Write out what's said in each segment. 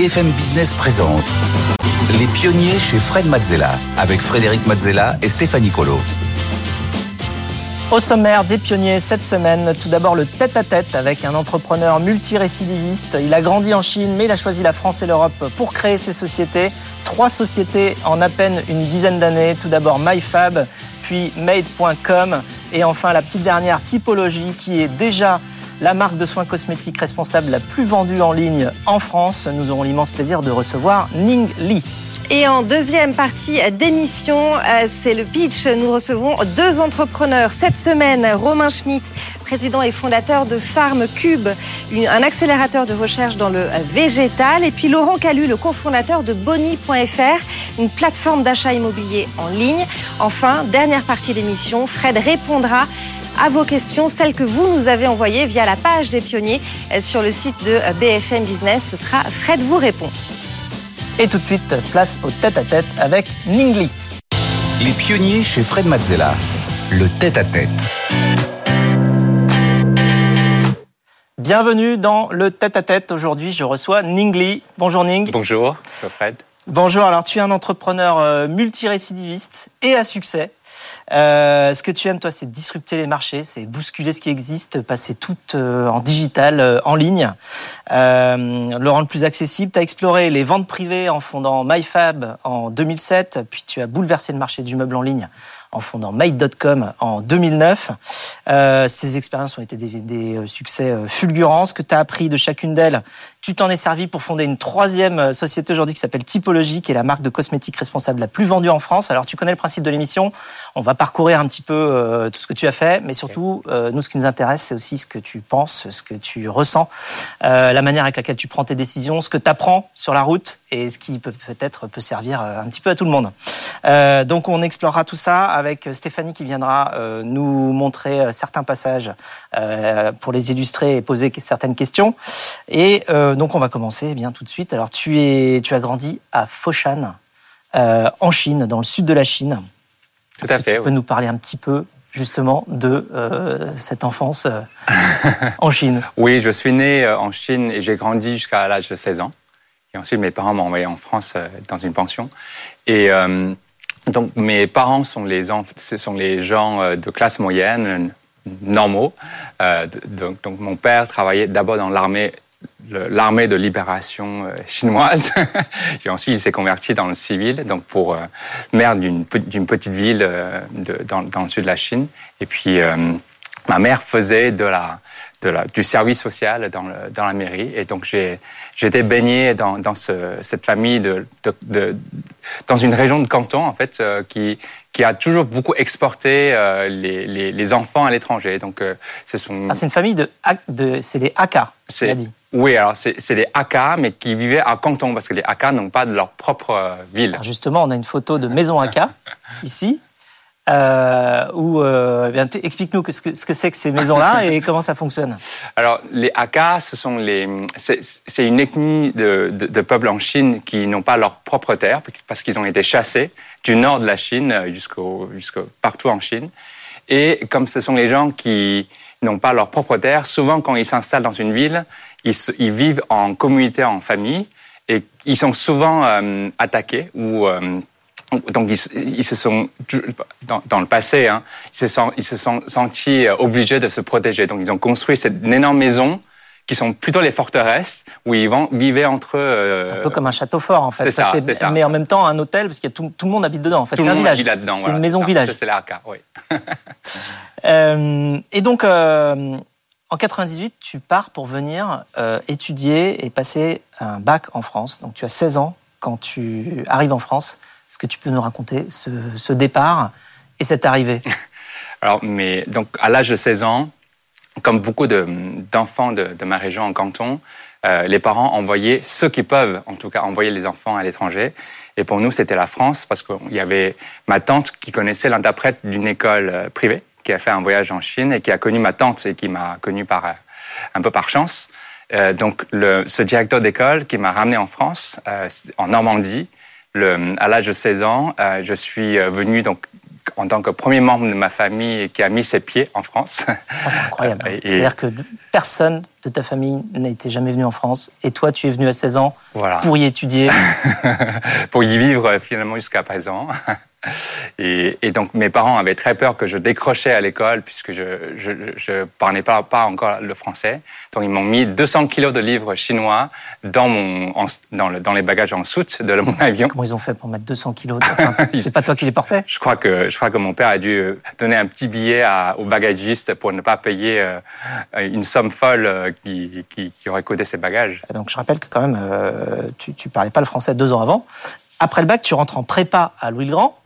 BFM Business présente Les pionniers chez Fred Mazzella avec Frédéric Mazzella et Stéphanie Colo. Au sommaire des pionniers cette semaine, tout d'abord le tête-à-tête avec un entrepreneur multirécidiviste. Il a grandi en Chine, mais il a choisi la France et l'Europe pour créer ses sociétés. Trois sociétés en à peine une dizaine d'années. Tout d'abord MyFab, puis Made.com et enfin la petite dernière Typologie qui est déjà la marque de soins cosmétiques responsable la plus vendue en ligne en France. Nous aurons l'immense plaisir de recevoir Ning Li. Et en deuxième partie d'émission, euh, c'est le pitch. Nous recevons deux entrepreneurs cette semaine. Romain Schmitt, président et fondateur de Farm Cube, un accélérateur de recherche dans le végétal. Et puis Laurent Calu, le cofondateur de Boni.fr, une plateforme d'achat immobilier en ligne. Enfin, dernière partie d'émission, Fred répondra à vos questions, celles que vous nous avez envoyées via la page des pionniers euh, sur le site de BFM Business. Ce sera Fred vous répond. Et tout de suite, place au tête-à-tête avec Ningli. Les pionniers chez Fred Mazzella. Le tête-à-tête. Bienvenue dans le tête-à-tête. Aujourd'hui, je reçois Ningli. Bonjour Ning. Bonjour, Fred. Bonjour, alors tu es un entrepreneur euh, multirécidiviste et à succès. Euh, ce que tu aimes, toi, c'est disrupter les marchés, c'est bousculer ce qui existe, passer tout euh, en digital, euh, en ligne, le rendre plus accessible. Tu as exploré les ventes privées en fondant MyFab en 2007, puis tu as bouleversé le marché du meuble en ligne en fondant Made.com en 2009. Euh, ces expériences ont été des, des euh, succès euh, fulgurants. Ce que tu as appris de chacune d'elles, tu t'en es servi pour fonder une troisième société aujourd'hui qui s'appelle Typologie, qui est la marque de cosmétiques responsable la plus vendue en France. Alors tu connais le principe de l'émission. On va parcourir un petit peu euh, tout ce que tu as fait, mais surtout, euh, nous, ce qui nous intéresse, c'est aussi ce que tu penses, ce que tu ressens, la manière avec laquelle tu prends tes décisions, ce que tu apprends sur la route et ce qui peut peut-être peut servir un petit peu à tout le monde. donc on explorera tout ça avec Stéphanie qui viendra nous montrer certains passages pour les illustrer et poser certaines questions. Et donc on va commencer eh bien tout de suite. Alors tu es, tu as grandi à Foshan, euh, en Chine, dans le sud de la Chine. Tout à fait. Tu peux nous parler un petit peu justement de euh, cette enfance euh, en Chine? Oui, je suis né euh, en Chine et j'ai grandi jusqu'à l'âge de 16 ans. Et ensuite, mes parents m'ont envoyé en France euh, dans une pension. Et euh, donc, mes parents sont les, sont les gens euh, de classe moyenne, normaux. donc, donc, mon père travaillait d'abord dans l'armée l'armée de libération euh, chinoise. et ensuite, il s'est converti dans le civil, donc pour euh, maire d'une petite ville euh, dans, dans, le sud de la Chine. Et puis, euh, ma mère faisait de la, de la, du service social dans, le, dans la mairie. Et donc, j'étais baigné dans, dans ce, cette famille, de, de, de, dans une région de canton, en fait, euh, qui, qui a toujours beaucoup exporté euh, les, les, les, enfants à l'étranger. Donc, euh, c'est son... Ah, c'est une famille de, de c'est les Aka, c'est dit. Oui, alors c'est des Aka, mais qui vivaient à Canton, parce que les Aka n'ont pas de leur propre ville. Alors justement, on a une photo de maison Aka, ici. Euh, où, euh, explique-nous ce que, ce que c'est que ces maisons-là et comment ça fonctionne. Alors, les Aka, ce sont les, c'est une ethnie de, de, de, peuples en Chine qui n'ont pas leur propre terre parce qu'ils ont été chassés du nord de la Chine jusqu'au, jusqu'au partout en Chine. Et comme ce sont les gens qui n'ont pas leur propre terre, souvent quand ils s'installent dans une ville, ils, ils, vivent en communauté, en famille, et ils sont souvent euh, attaqués ou euh, donc ils, ils, se sont dans, dans le passé, hein, ils se sont ils se sont sentis obligés de se protéger. Donc ils ont construit cette énorme maison qui sont plutôt les forteresses où ils vont vivaient entre eux. Euh... Un peu comme un château fort en fait. C'est ça, ça, ça, Mais en même temps un hôtel parce que tout, tout, le monde habite dedans. En fait, c'est un village. C'est voilà. une maison village. C'est l'Arca, oui. euh, et donc euh, en 98, tu pars pour venir euh, étudier et passer un bac en France. Donc tu as 16 ans quand tu arrives en France. Est-ce que tu peux nous raconter ce, départ et cette arrivée Alors, mais donc à l'âge de 16 ans, comme beaucoup d'enfants de, ma région en canton, euh, les parents envoyaient ceux qui peuvent, en tout cas, envoyer les enfants à l'étranger. Et pour nous, c'était la France parce qu'il y avait ma tante qui connaissait l'interprète d'une école euh, privée, qui a fait un voyage en Chine et qui a connu ma tante et qui m'a connu par euh, un peu par chance. Donc, ce directeur d'école qui m'a ramené en France, en Normandie, le, à l'âge de 16 ans, euh, je suis venu donc en tant que premier membre de ma famille qui a mis ses pieds en France. c'est incroyable. C'est-à-dire que personne de ta famille n'a été jamais venu en France et toi, tu es venu à 16 ans pour y étudier. pour y vivre finalement jusqu'à présent. Et, donc mes parents avaient très peur que je décrochais à l'école puisque je ne parlais pas, pas encore le français. Donc ils m'ont mis 200 kilos de livres chinois dans, mon, dans, le, dans, les bagages en soute de mon avion. Comment ils ont fait pour mettre 200 kilos C'est pas toi qui les portais? Je crois, que, je crois que mon père a dû donner un petit billet à, au bagagiste pour ne pas payer euh, une somme folle euh, qui, qui, aurait coûté ses bagages. Donc je rappelle que quand même, euh, tu ne parlais pas le français deux ans avant. Après le bac, tu rentres en prépa à Louis-le-Grand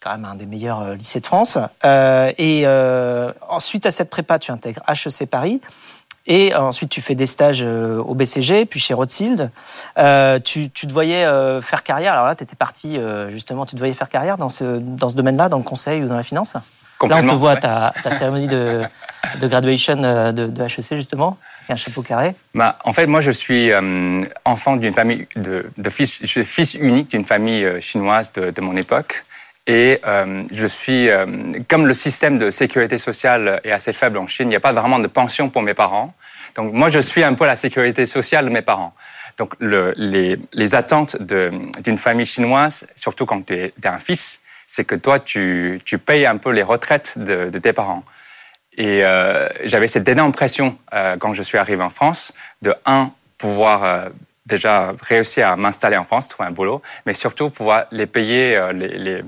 quand même un des meilleurs euh, lycées de France. Euh, et euh, ensuite, à cette prépa, tu intègres HEC Paris. Et ensuite, tu fais des stages au BCG, puis chez Rothschild. tu, te voyais faire carrière. Alors là, tu étais parti, justement, tu te voyais faire carrière dans ce, dans ce domaine-là, dans le conseil ou dans la finance? Là, on te voit ta, ta cérémonie de, de graduation de, de, HEC, justement, un chapeau carré. Bah, en fait, moi, je suis enfant d'une famille de, de, fils, je suis fils unique d'une famille chinoise de, de mon époque. Et euh, je suis, euh, comme le système de sécurité sociale est assez faible en Chine, il n'y a pas vraiment de pension pour mes parents. Donc moi, je suis un peu la sécurité sociale de mes parents. Donc le, les, les, attentes d'une famille chinoise, surtout quand tu es, un fils, c'est que toi, tu, tu, payes un peu les retraites de, de tes parents. Et euh, j'avais cette énorme pression euh, quand je suis arrivé en France, de un, pouvoir euh, déjà réussir à m'installer en France, trouver un boulot, mais surtout pouvoir les payer euh, les, les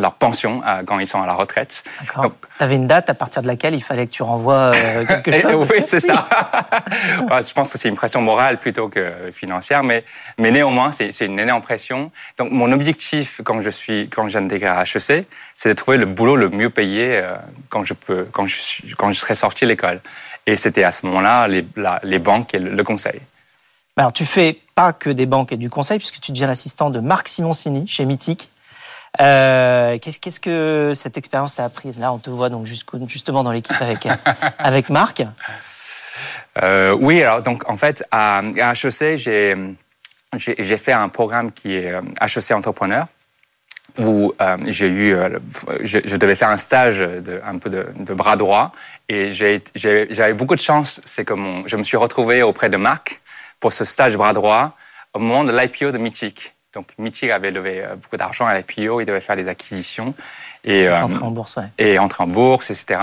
leur pension euh, quand ils sont à la retraite. Tu avais une date à partir de laquelle il fallait que tu renvoies euh, quelque chose? Oui, c'est ça. je pense que c'est une pression morale plutôt que financière, mais, mais néanmoins, c'est une énorme pression. Donc, mon objectif quand je suis, quand j'intègre à HEC, c'est de trouver le boulot le mieux payé euh, quand je peux, quand je, quand je serai sorti de l'école. Et c'était à ce moment-là les, les banques et le, conseil. Alors, tu fais pas que des banques et du conseil, puisque tu deviens l'assistant de Marc Simoncini chez Mythique. Euh, qu'est-ce que cette expérience t'a appris? Là, on te voit donc justement dans l'équipe avec, avec Marc. Euh, oui, alors donc en fait, à, HEC, j'ai fait un programme qui est HEC euh, Entrepreneur où j'ai eu, je, devais faire un stage de, un peu de, bras droit et j'avais beaucoup de chance, c'est que je me suis retrouvé auprès de Marc pour ce stage bras droit au moment de l'IPO de Mythique. Donc Mythic avait levé euh, beaucoup d'argent à l'IPO, il devait faire des acquisitions. Et, euh, entrer en bourse, ouais. Et entrer en bourse, etc.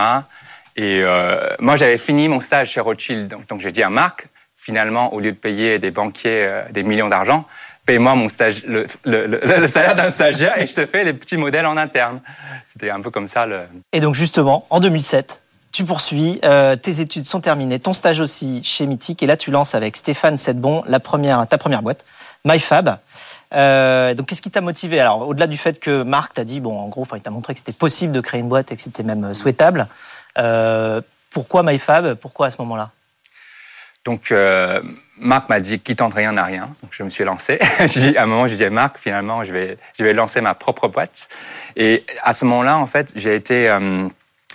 Et euh, moi, j'avais fini mon stage chez Rothschild. Donc, donc j'ai dit à Marc, finalement, au lieu de payer des banquiers des millions d'argent, paye-moi mon stage, le, le, salaire d'un stagiaire et je te fais les petits modèles en interne. C'était un peu comme ça. Le... Et donc justement, en 2007, tu poursuis, tes études sont terminées, ton stage aussi chez Mythic, et là tu lances avec Stéphane Sedbon la première, ta première boîte, MyFab. Euh, donc, qu'est-ce qui t'a motivé? Alors, au-delà du fait que Marc t'a dit, bon, en gros, il t'a montré que c'était possible de créer une boîte et que c'était même euh, souhaitable. Euh, pourquoi MyFab? Pourquoi à ce moment-là? Donc, Marc m'a dit qui tente rien n'a rien. Donc, je me suis lancé. à un moment, je dit Marc, finalement, je vais, je vais lancer ma propre boîte. Et à ce moment-là, en fait, j'ai été.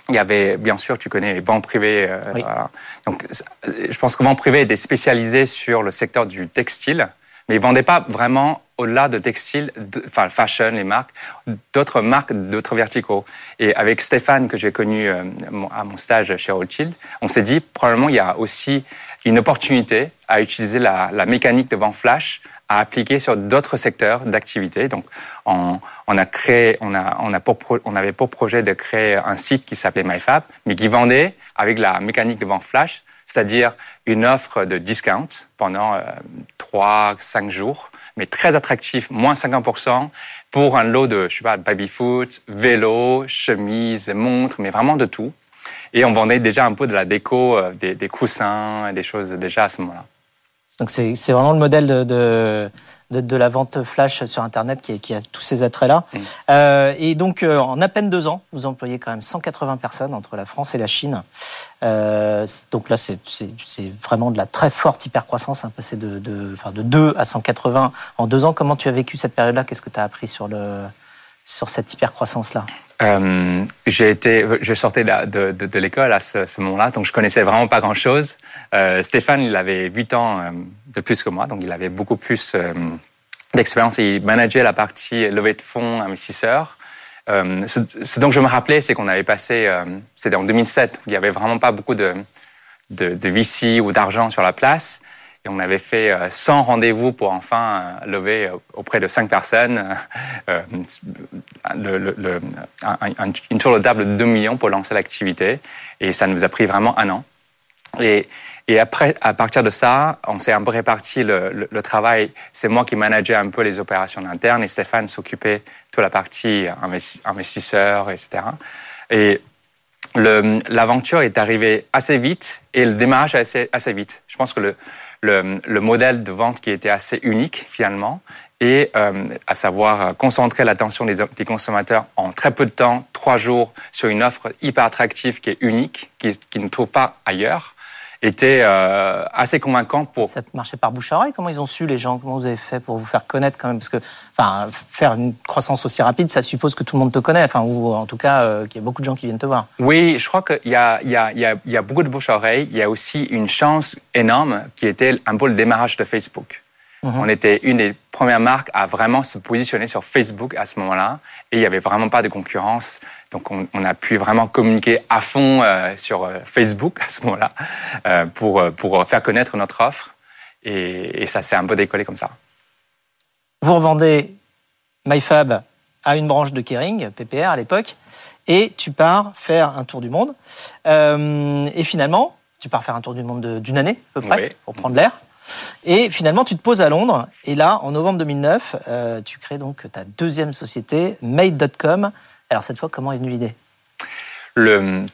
il y avait, bien sûr, tu connais vent privé. voilà. Donc, je pense que vent privé est spécialisé sur le secteur du textile mais ils vendaient pas vraiment au-delà de textile, enfin fashion, les marques, d'autres marques, d'autres verticaux. Et avec Stéphane, que j'ai connu euh, à mon stage chez Rothschild, on s'est dit, probablement, il y a aussi une opportunité à utiliser la, mécanique de vent flash à appliquer sur d'autres secteurs d'activité. Donc, on, a créé, on, a, pour, avait pour projet de créer un site qui s'appelait MyFab, mais qui vendait avec la mécanique de vent flash c'est-à-dire une offre de discount pendant euh, trois, 5 jours, mais très attractif, moins 50% pour un lot de, je sais pas, baby-foot, vélo, chemise, montre, mais vraiment de tout. Et on vendait déjà un peu de la déco, euh, des, des coussins, des choses déjà à ce moment-là. Donc c'est vraiment le modèle de de, la vente flash sur Internet qui, a tous ces attraits-là. Euh, et donc, euh, en à peine deux ans, vous employez quand même 180 personnes entre la France et la Chine. Euh, donc là, c'est vraiment de la très forte hypercroissance, hein, passer de, de, de 2 à 180 en deux ans. Comment tu as vécu cette période-là? Qu'est-ce que tu as appris sur, le, sur cette hypercroissance-là euh, j'ai été, je sortais de, de, l'école à ce, moment-là, donc je connaissais vraiment pas grand-chose. Euh, Stéphane, il avait 8 ans euh, de plus que moi, donc il avait beaucoup plus d'expérience. Il manageait la partie levée de fonds investisseurs. ce, dont je me rappelais, c'est qu'on avait passé, c'était en 2007, il n'y avait vraiment pas beaucoup de, de, de VC ou d'argent sur la place. Et on avait fait 100 rendez-vous pour enfin lever auprès de 5 personnes une tour de table de 2 millions pour lancer l'activité. Et ça nous a pris vraiment un an. Et, après, à partir de ça, on s'est un peu réparti le, travail. C'est moi qui manageais un peu les opérations internes et Stéphane s'occupait de la partie investisseur, etc. Et l'aventure est arrivée assez vite et le démarrage assez, assez vite. Je pense que le, le, modèle de vente qui était assez unique finalement, et euh, à savoir concentrer l'attention des, des, consommateurs en très peu de temps, trois jours, sur une offre hyper attractive qui est unique, qui, qui ne trouve pas ailleurs était euh, assez convaincant pour. Ça marchait par bouche à oreille. Comment ils ont su les gens? Comment vous avez fait pour vous faire connaître quand même? Parce que, enfin, faire une croissance aussi rapide, ça suppose que tout le monde te connaît. Enfin, ou en tout cas euh, qu'il y a beaucoup de gens qui viennent te voir. Oui, je crois qu'il y a, il y a, il y a, il y a beaucoup de bouche à oreille. Il y a aussi une chance énorme qui était un peu le démarrage de Facebook. Mhm. On était une des premières marques à vraiment se positionner sur Facebook à ce moment-là. Et il n'y avait vraiment pas de concurrence. Donc, on, a pu vraiment communiquer à fond euh, sur euh, Facebook à ce moment-là euh, pour, pour faire connaître notre offre. Et, ça s'est un peu décollé comme ça. Vous revendez MyFab à une branche de Kering, PPR à l'époque, et tu pars faire un tour du monde. et finalement, tu pars faire un tour du monde d'une année à peu près, pour prendre l'air. Et finalement, tu te poses à Londres. Et là, en novembre 2009, euh, tu crées donc ta deuxième société, Made.com. Alors cette fois, comment est venue l'idée? Le...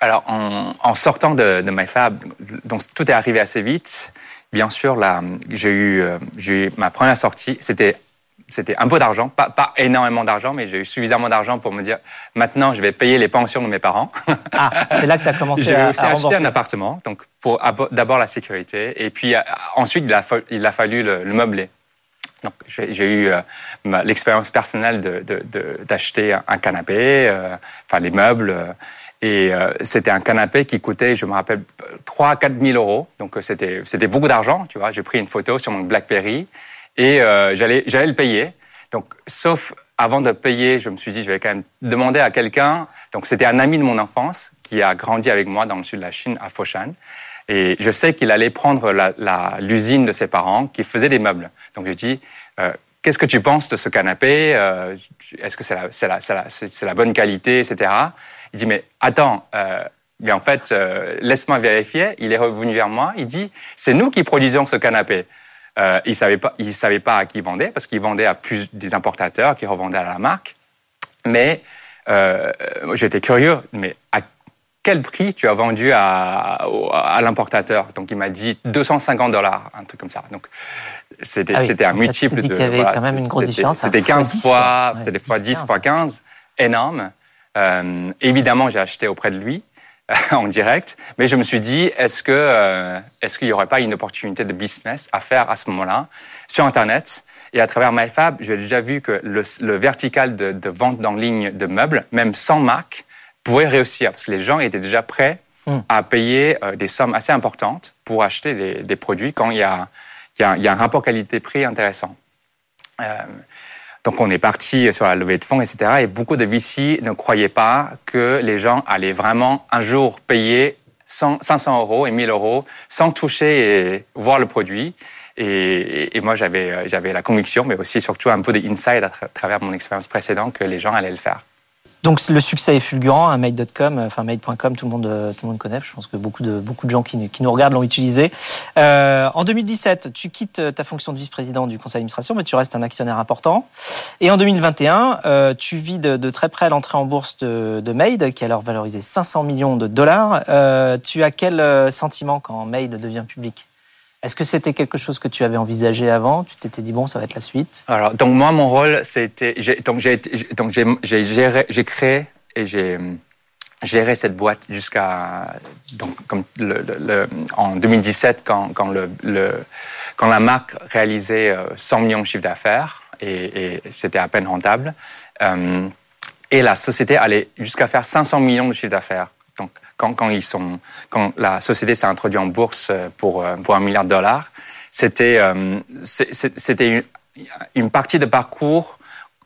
Alors, en, sortant de, MyFab, donc tout est arrivé assez vite. Bien sûr, là, j'ai eu, euh, j'ai eu ma première sortie. C'était c'était un peu d'argent, pas, pas énormément d'argent, mais j'ai eu suffisamment d'argent pour me dire maintenant je vais payer les pensions de mes parents. Ah, c'est là que tu as commencé j'ai aussi acheté un appartement, donc pour d'abord la sécurité, et puis euh, ensuite il a, il a fallu le, meubler. Donc j'ai eu euh, l'expérience personnelle d'acheter de, de, un canapé, euh, enfin les meubles. Et c'était un canapé qui coûtait, je me rappelle, 3 à 4 000 euros. Donc c'était beaucoup d'argent, tu vois. J'ai pris une photo sur mon BlackBerry et euh, j'allais j'allais le payer. Donc, sauf avant de payer, je me suis dit, je vais quand même demander à quelqu'un. Donc, c'était un ami de mon enfance qui a grandi avec moi dans le sud de la Chine, à Foshan. Et je sais qu'il allait prendre l'usine de ses parents qui faisait des meubles. Donc, j'ai dit, euh, qu'est-ce que tu penses de ce canapé? Euh, Est-ce que c'est la, la, la, bonne qualité, etc. Il dit, mais attends, euh, mais en fait, euh, laisse-moi vérifier. Il est revenu vers moi. Il dit, c'est nous qui produisons ce canapé. Euh, il savait pas, il savait pas à qui il vendait parce qu'il vendait à plus des importateurs qui revendaient à la marque. Mais euh, j'étais curieux, mais à quel prix tu as vendu à, à l'importateur? Donc il m'a dit 250 dollars, un truc comme ça. Donc c'était ah c'était un multiple de. Il y avait quand même une grosse différence. C'était 15 fois, c'était fois 10 fois 15, énorme. Euh, évidemment, j'ai acheté auprès de lui. en direct, mais je me suis dit, est-ce que euh, est-ce qu'il n'y aurait pas une opportunité de business à faire à ce moment-là sur Internet? Et à travers MyFab, j'ai déjà vu que le, le vertical de, de, vente en ligne de meubles, même sans marque, pouvait réussir parce que les gens étaient déjà prêts hmm. à payer euh, des sommes assez importantes pour acheter des, des produits quand il y a, y a, y a un rapport qualité-prix intéressant. Euh, donc on est parti sur la levée de fonds, etc. Et beaucoup de VC ne croyaient pas que les gens allaient vraiment un jour payer 500 euros et 1000 euros sans toucher et voir le produit. Et, moi, j'avais, j'avais la conviction, mais aussi surtout un peu d'insight à travers mon expérience précédente que les gens allaient le faire. Donc le succès est fulgurant, hein, Made.com, enfin Made.com, tout le monde, euh, tout le monde connaît. Je pense que beaucoup de beaucoup de gens qui, nous regardent l'ont utilisé. Euh, en 2017, tu quittes ta fonction de vice-président du conseil d'administration, mais tu restes un actionnaire important. Et en 2021, euh, tu vis de, très près l'entrée en bourse de, de, Made, qui a alors valorisé 500 millions de dollars. Euh, tu as quel euh, sentiment quand Made devient public? Est-ce que c'était quelque chose que tu avais envisagé avant? Tu t'étais dit bon, ça va être la suite? Alors donc moi mon rôle c'était donc j'ai donc j'ai créé et j'ai géré cette boîte jusqu'à donc en 2017 quand quand le, quand la marque réalisait 100 euh, millions de chiffre d'affaires et, et c'était à peine rentable. Euh, et la société allait jusqu'à faire 500 millions de chiffre d'affaires. Donc, quand, quand, ils sont, quand la société s'est introduite en bourse euh, pour, euh, pour un milliard de dollars, c'était euh, c'était une, partie de parcours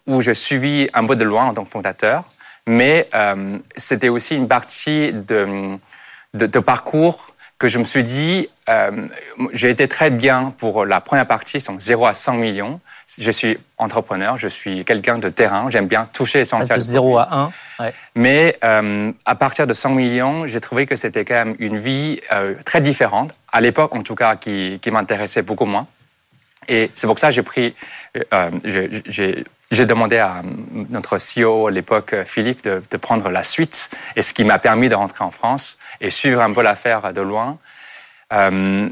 où je suivis un peu de loin en tant que fondateur, mais c'était aussi une partie de, de, de, parcours que je me suis dit, euh, j'ai été très bien pour la première partie, donc 0 à 100 millions. Je suis entrepreneur, je suis quelqu'un de terrain, j'aime bien toucher l'essentiel. De 0 à 1. Ouais. Mais euh, à partir de 100 millions, j'ai trouvé que c'était quand même une vie euh, très différente, à l'époque en tout cas, qui, qui m'intéressait beaucoup moins. Et c'est pour ça que j'ai pris, euh, j'ai demandé à notre CEO à l'époque, Philippe, de, de, prendre la suite, et ce qui m'a permis de rentrer en France et suivre un peu l'affaire de loin. Euh,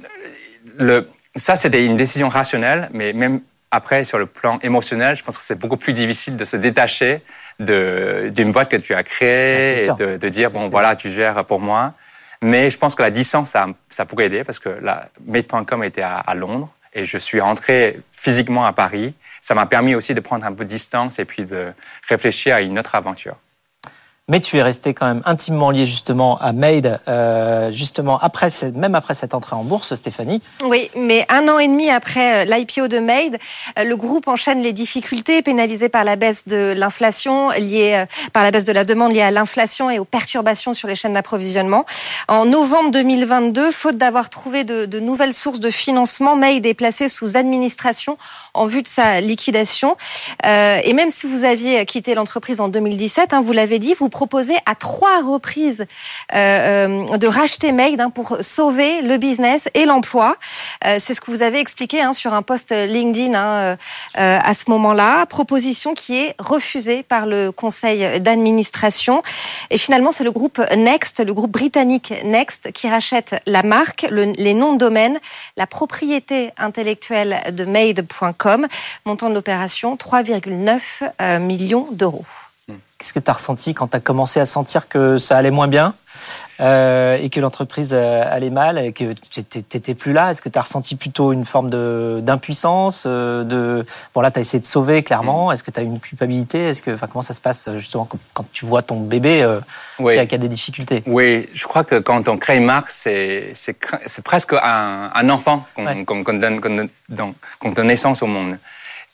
le, ça, c'était une décision rationnelle, mais même après, sur le plan émotionnel, je pense que c'est beaucoup plus difficile de se détacher d'une boîte que tu as créée et de, de, dire, bon, voilà, tu gères pour moi. Mais je pense que la distance, ça, ça pourrait aider parce que la Made.com était à, à Londres et je suis rentré physiquement à Paris. Ça m'a permis aussi de prendre un peu de distance et puis de réfléchir à une autre aventure mais tu es resté quand même intimement lié justement à Made, euh, justement après, même après cette entrée en bourse, Stéphanie. Oui, mais un an et demi après euh, l'IPO de Made, euh, le groupe enchaîne les difficultés pénalisées par la baisse de l'inflation, liée par la baisse de la demande liée à l'inflation et aux perturbations sur les chaînes d'approvisionnement. En novembre 2022, faute d'avoir trouvé de, de, nouvelles sources de financement, Made est placé sous administration en vue de sa liquidation. Euh, et même si vous aviez quitté l'entreprise en 2017, hein, vous l'avez dit, vous proposé à trois reprises euh, euh, de racheter Made hein, pour sauver le business et l'emploi. C'est ce que vous avez expliqué hein, sur un post LinkedIn à ce moment-là. Proposition qui est refusée par le conseil d'administration. Et finalement, c'est le groupe Next, le groupe britannique Next, qui rachète la marque, le, les noms de domaine, la propriété intellectuelle de Made.com, montant de l'opération 3,9 millions d'euros. Qu'est-ce que tu as ressenti quand tu as commencé à sentir que ça allait moins bien euh, et que l'entreprise euh, allait mal et que tu n'étais plus là? Est-ce que tu as ressenti plutôt une forme d'impuissance euh, de... Bon là, tu as essayé de sauver clairement. Est-ce que tu as une culpabilité? Est-ce que, enfin, Comment ça se passe justement quand tu vois ton bébé euh, oui. qui, a, qui, a, des difficultés? Oui, je crois que quand on crée une marque, c'est presque un, un enfant qu'on ouais. qu donne, qu donne, qu donne naissance au monde.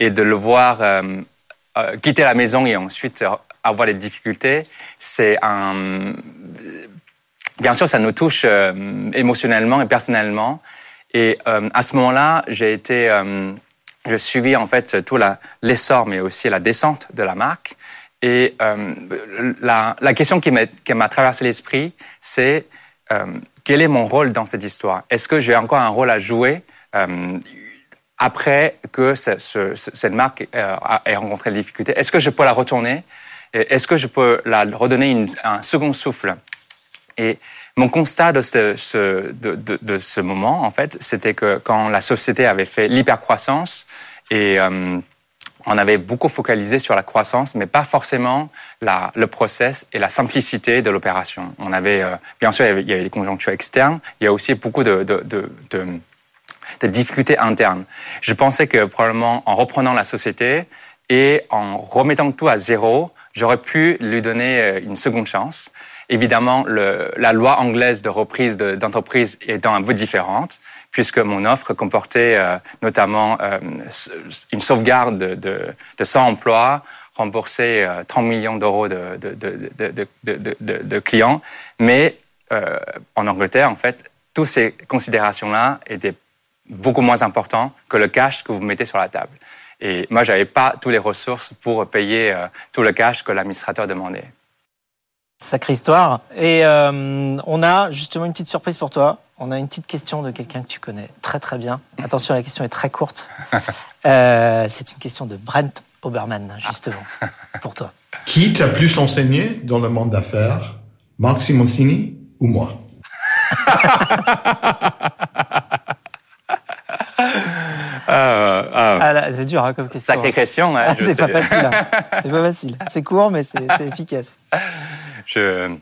Et de le voir... Euh, quitter la maison et ensuite avoir des difficultés, c'est un. Bien sûr, ça nous touche euh, émotionnellement et personnellement. Et euh, à ce moment-là, j'ai été, euh, je en fait tout l'essor, mais aussi la descente de la marque. Et euh, la, question qui m'a traversé l'esprit, c'est quel est mon rôle dans cette histoire? Est-ce que j'ai encore un rôle à jouer après que ce, ce, cette marque ait rencontré des difficultés? Est-ce que je peux la retourner? Est-ce que je peux la redonner un second souffle? Et mon constat de ce, de, ce moment, en fait, c'était que quand la société avait fait l'hypercroissance et euh, on avait beaucoup focalisé sur la croissance, mais pas forcément le process et la simplicité de l'opération. On avait, euh, bien sûr, il y avait, il conjonctures externes, il y a aussi beaucoup de, de de difficultés internes. Je pensais que probablement en reprenant la société et en remettant tout à zéro, j'aurais pu lui donner euh, une seconde chance. Évidemment, la loi anglaise de reprise d'entreprise de, étant un peu différente, puisque mon offre comportait euh, notamment euh, une sauvegarde de, de, de 100 emplois, rembourser euh, 30 millions d'euros de, de, clients. Mais en Angleterre, en fait, toutes ces considérations-là étaient beaucoup moins importantes que le cash que vous mettez sur la table. Et moi, je n'avais pas toutes les ressources pour payer euh, tout le cash que l'administrateur demandait. Sacrée histoire. Et euh, on a justement une petite surprise pour toi. On a une petite question de quelqu'un que tu connais très très bien. Attention, la question est très courte. euh, c'est une question de Brent Oberman, justement, pour toi. Qui t'a plus enseigné dans le monde d'affaires Marc Simoncini ou moi? Ah, ah. ah c'est dur hein, comme question. Sacrée question. Hein, ah, c'est pas facile. Hein. C'est pas facile. C'est court, mais c'est efficace. Je...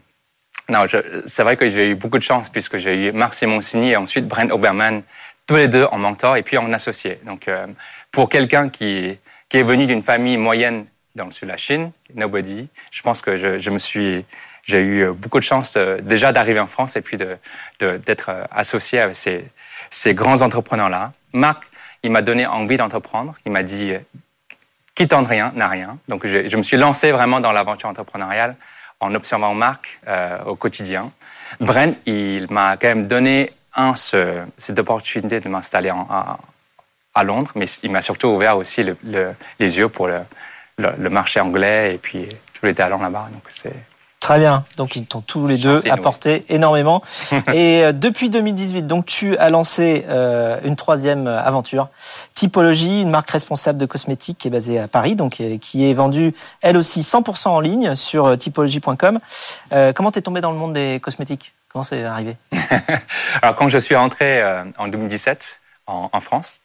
Non, c'est vrai que j'ai eu beaucoup de chance puisque j'ai eu Marc Simoncini et ensuite Brent Oberman, tous les deux en mentor et puis en associé. Donc, euh, pour quelqu'un qui, qui est venu d'une famille moyenne dans le sud de la Chine, nobody, je pense que je, je me suis, j'ai eu beaucoup de chance de, déjà d'arriver en France et puis d'être de, d'être associé avec ces, ces grands entrepreneurs-là. Marc il m'a donné envie d'entreprendre. Il m'a dit, qui tente rien n'a rien. Donc je, me suis lancé vraiment dans l'aventure entrepreneuriale en observant Marc euh, au quotidien. Bren, il m'a quand même donné un, ce, cette opportunité de m'installer à, Londres, mais il m'a surtout ouvert aussi le, le, les yeux pour le, le, marché anglais et puis tous les talents là-bas. Donc c'est Très bien. Donc ils t'ont tous les deux apporté énormément. Et euh, depuis 2018, donc tu as lancé euh, une troisième aventure, Typologie, une marque responsable de cosmétiques qui est basée à Paris, donc euh, qui est vendue elle aussi 100% en ligne sur typologie.com. Euh, comment t'es tombé dans le monde des cosmétiques? Comment c'est arrivé? Alors quand je suis rentré en 2017 en, en France,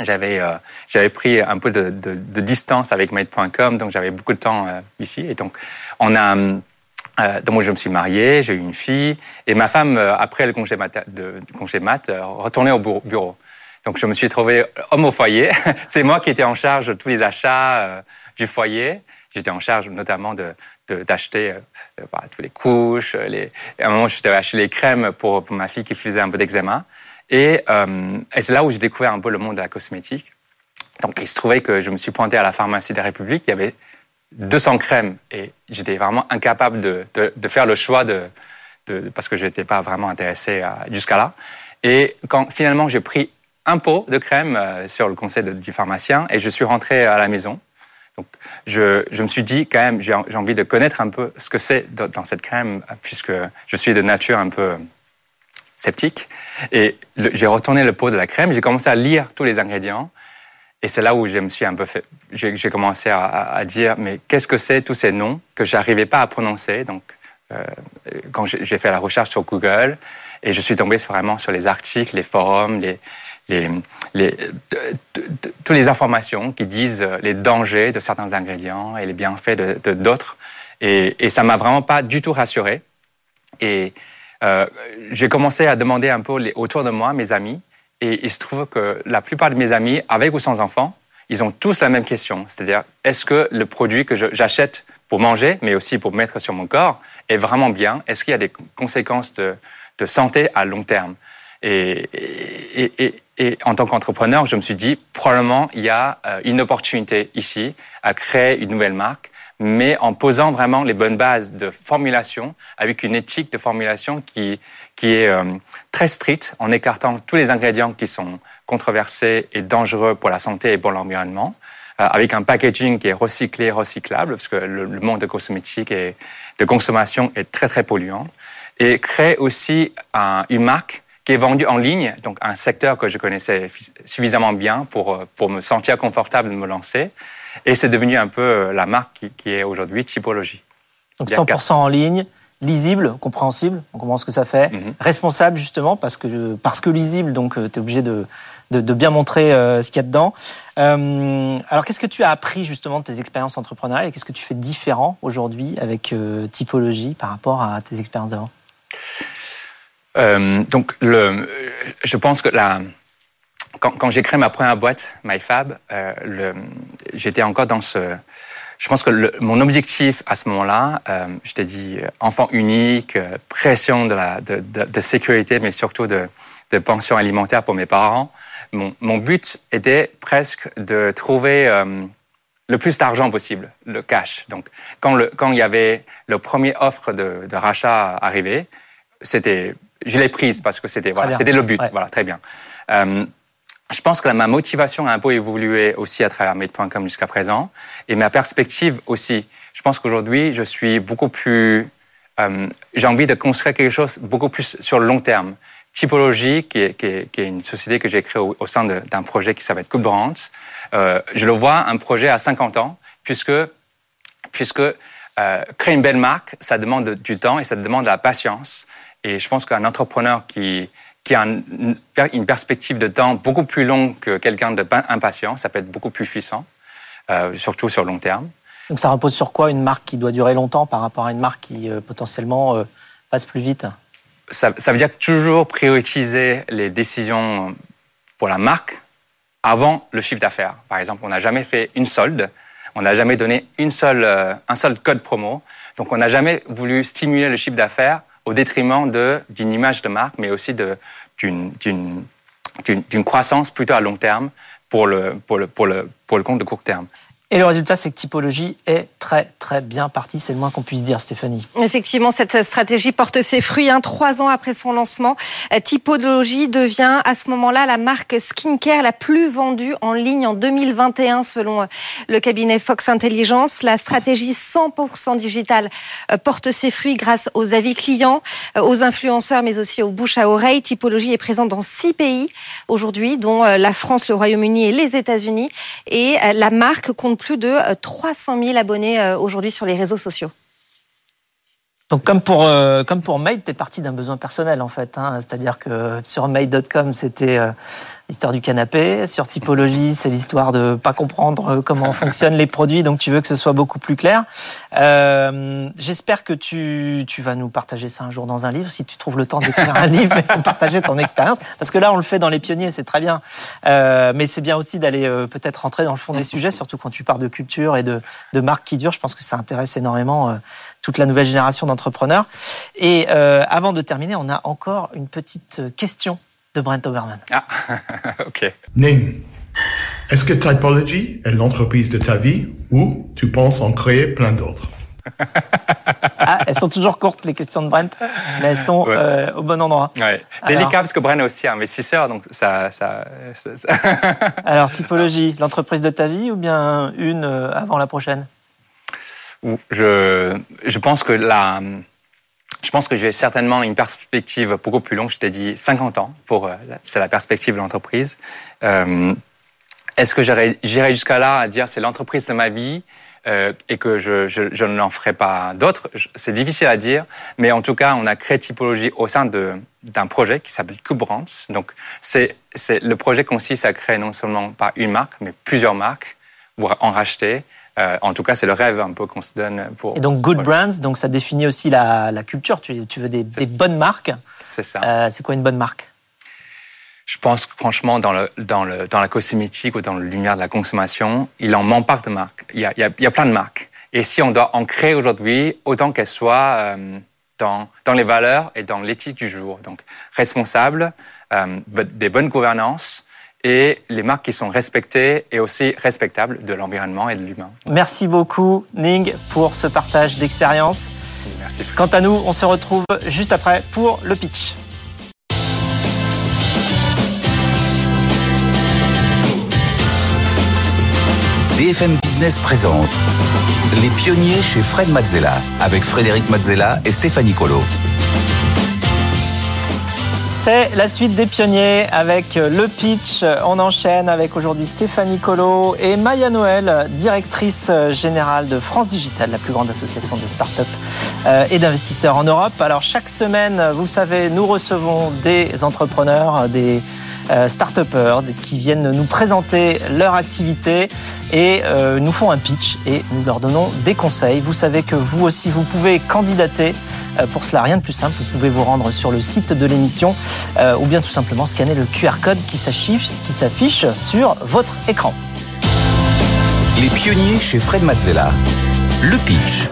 j'avais euh, j'avais pris un peu de, de, de distance avec Made.com, donc j'avais beaucoup de temps euh, ici. Et donc on a euh, donc moi, je me suis marié, j'ai eu une fille, et ma femme, euh, après le congé mat, de, congé mat euh, retournait au bureau. Donc, je me suis trouvé homme au foyer. C'est moi qui étais en charge de tous les achats du foyer. J'étais en charge notamment de d'acheter euh, bah, toutes les couches. Les... à un moment, j'étais acheter les crèmes pour, pour, ma fille qui faisait un peu d'eczéma. Et, et c'est là où j'ai découvert un peu le monde de la cosmétique. Donc, il se trouvait que je me suis pointé à la pharmacie des Républiques. Il y avait 200 crèmes et j'étais vraiment incapable de, de, faire le choix de parce que je n'étais pas vraiment intéressé jusqu'à là. Et quand finalement j'ai pris un pot de crème euh, sur le conseil du pharmacien et je suis rentré à la maison. Donc je, je me suis dit quand même j'ai envie de connaître un peu ce que c'est dans cette crème puisque je suis de nature un peu sceptique et j'ai retourné le pot de la crème, j'ai commencé à lire tous les ingrédients et c'est là où je me suis un peu fait, j'ai commencé à, à, dire, mais qu'est-ce que c'est tous ces noms que j'arrivais pas à prononcer? Donc, euh, quand j'ai fait la recherche sur Google, et je suis tombé vraiment sur les articles, les forums, les, les, les toutes les informations qui disent les dangers de certains ingrédients et les bienfaits de d'autres. Et, et ça m'a vraiment pas du tout rassuré. Et euh, j'ai commencé à demander un peu les, autour de moi, mes amis, et il se trouve que la plupart de mes amis, avec ou sans enfants, ils ont tous la même question. C'est-à-dire, est-ce que le produit que j'achète pour manger, mais aussi pour mettre sur mon corps, est vraiment bien? Est-ce qu'il y a des conséquences de, santé à long terme? Et, en tant qu'entrepreneur, je me suis dit, probablement, il y a euh, une opportunité ici à créer une nouvelle marque mais en posant vraiment les bonnes bases de formulation, avec une éthique de formulation qui, qui est euh, très stricte, en écartant tous les ingrédients qui sont controversés et dangereux pour la santé et pour l'environnement, euh, avec un packaging qui est recyclé, recyclable, parce que le, monde de cosmétiques et de consommation est très très polluant, et créer aussi un, une marque qui est vendue en ligne, donc un secteur que je connaissais suffisamment bien pour, euh, pour me sentir confortable de me lancer, et c'est devenu un peu euh, la marque qui, qui est aujourd'hui Typologie. Donc 100% en ligne, lisible, compréhensible, on comprend ce que ça fait, mm -hmm. responsable justement, parce que, parce que lisible, donc euh, tu es obligé de, de, de, bien montrer euh, ce qu'il y a dedans. Euh, alors qu'est-ce que tu as appris justement de tes expériences entrepreneuriales et qu'est-ce que tu fais différent aujourd'hui avec euh, Typologie par rapport à tes expériences d'avant? Donc le, je pense que la quand, quand j'ai créé ma première boîte, MyFab, euh, j'étais encore dans ce... Je pense que le, mon objectif à ce moment-là, euh, je t'ai dit euh, enfant unique, euh, pression de, la, de, de, de, sécurité, mais surtout de, de, pension alimentaire pour mes parents. Mon, mon but était presque de trouver euh, le plus d'argent possible, le cash. Donc, quand, le, quand il y avait le premier offre de, de rachat arrivé, c'était, je l'ai prise parce que c'était voilà, c'était le but. Ouais. Voilà, très bien. Euh, je pense que ma motivation a un peu évolué aussi à travers Made.com jusqu'à présent et ma perspective aussi. Je pense qu'aujourd'hui, je suis beaucoup plus. Euh, J'ai envie de construire quelque chose beaucoup plus sur le long terme. Typologie, qui est, une société que j'ai créée au, sein d'un projet qui s'appelle Coupe Brands, euh, je le vois un projet à 50 ans, puisque, puisque euh, créer une belle marque, ça demande du temps et ça demande de la patience. Et je pense qu'un entrepreneur qui, qui a une, une perspective de temps beaucoup plus longue que quelqu'un d'impatient. Ça peut être beaucoup plus puissant, euh, surtout sur long terme. Donc ça repose sur quoi une marque qui doit durer longtemps par rapport à une marque qui euh, potentiellement euh, passe plus vite? Ça, ça, veut dire toujours prioriser les décisions pour la marque avant le chiffre d'affaires. Par exemple, on n'a jamais fait une solde, on n'a jamais donné une seule, un seul code promo, donc on n'a jamais voulu stimuler le chiffre d'affaires au détriment d'une image de marque, mais aussi d'une croissance plutôt à long terme pour le, compte de court terme. Et le résultat, c'est que Typologie est très très bien parti, c'est le moins qu'on puisse dire, Stéphanie. Effectivement, cette stratégie porte ses fruits. Hein. Trois ans après son lancement, euh, Typologie devient à ce moment-là la marque skincare la plus vendue en ligne en 2021 selon euh, le cabinet Fox Intelligence. La stratégie 100% digitale euh, porte ses fruits grâce aux avis clients, aux influenceurs, mais aussi aux bouches à oreille. Typologie est présente dans six pays aujourd'hui, dont la France, le Royaume-Uni et les États-Unis. Et la marque compte plus de 300 000 abonnés aujourd'hui sur les réseaux sociaux. Donc comme pour euh, comme pour Made, t'es parti d'un besoin personnel en fait. Hein. C'est-à-dire que sur Made.com, c'était euh, l'histoire du canapé. Sur Typologie, c'est l'histoire de pas comprendre euh, comment fonctionnent les produits. Donc tu veux que ce soit beaucoup plus clair. Euh, J'espère que tu, tu vas nous partager ça un jour dans un livre. Si tu trouves le temps d'écrire un livre, il faut partager ton expérience. Parce que là, on le fait dans les pionniers, c'est très bien. Euh, mais c'est bien aussi d'aller euh, peut-être rentrer dans le fond des sujets, surtout quand tu parles de culture et de, de marques qui durent. Je pense que ça intéresse énormément toute la nouvelle génération d'entrepreneurs. Et avant de terminer, on a encore une petite question de Brent Oberman. Ah, ok. Ning, est-ce que Typology est l'entreprise de ta vie ou tu penses en créer plein d'autres? Ah, elles sont toujours courtes, les questions de Brent, mais elles sont euh, au bon endroit. Ouais. Délicat parce que Brent est aussi investisseur, donc ça. ça, ça... Alors, typologie, l'entreprise de ta vie ou bien une euh, avant la prochaine? Je, je pense que la, je pense que j'ai certainement une perspective beaucoup plus longue. Je t'ai dit 50 ans pour, euh, c'est la perspective de l'entreprise. Euh, est-ce que j'irai jusqu'à là à dire c'est l'entreprise de ma vie euh, et que je, je, je n'en ferai pas d'autres? C'est difficile à dire, mais en tout cas, on a créé Typologie au sein d'un projet qui s'appelle Brands. Donc, c'est le projet consiste à créer non seulement pas une marque, mais plusieurs marques pour en racheter euh, en tout cas, c'est le rêve un peu qu'on se donne pour. Et donc, good brands, donc ça définit aussi la, culture. Tu, veux des, bonnes marques. C'est ça. Euh, c'est quoi une bonne marque? Je pense que franchement, dans, le, dans, le, dans la cosmétique ou dans lumière de la consommation, il en manque pas de marques. Il y, a, il, y a, plein de marques. Et si on doit en créer aujourd'hui, autant qu'elles soient euh, dans, dans les valeurs et dans l'éthique du jour. Donc, responsable, des bonnes gouvernances, et les marques qui sont respectées et aussi respectables de l'environnement et de l'humain. Merci beaucoup, Ning, pour ce partage d'expérience. Merci. Quant à nous, on se retrouve juste après pour le pitch. BFM Business présente Les pionniers chez Fred Mazzella avec Frédéric Mazzella et Stéphanie Colo. C'est la suite des pionniers avec le pitch. On enchaîne avec aujourd'hui Stéphanie Colo et Maya Noël, directrice générale de France Digital, la plus grande association de start-up euh, et d'investisseurs en Europe. Alors chaque semaine, vous le savez, nous recevons des entrepreneurs, des start qui viennent nous présenter leur activité et euh, nous font un pitch et nous leur donnons des conseils. Vous savez que vous aussi, vous pouvez candidater. Euh, pour cela, rien de plus simple. Vous pouvez vous rendre sur le site de l'émission euh, ou bien tout simplement scanner le QR code qui s'affiche sur votre écran. Les pionniers chez Fred Mazzella. Le pitch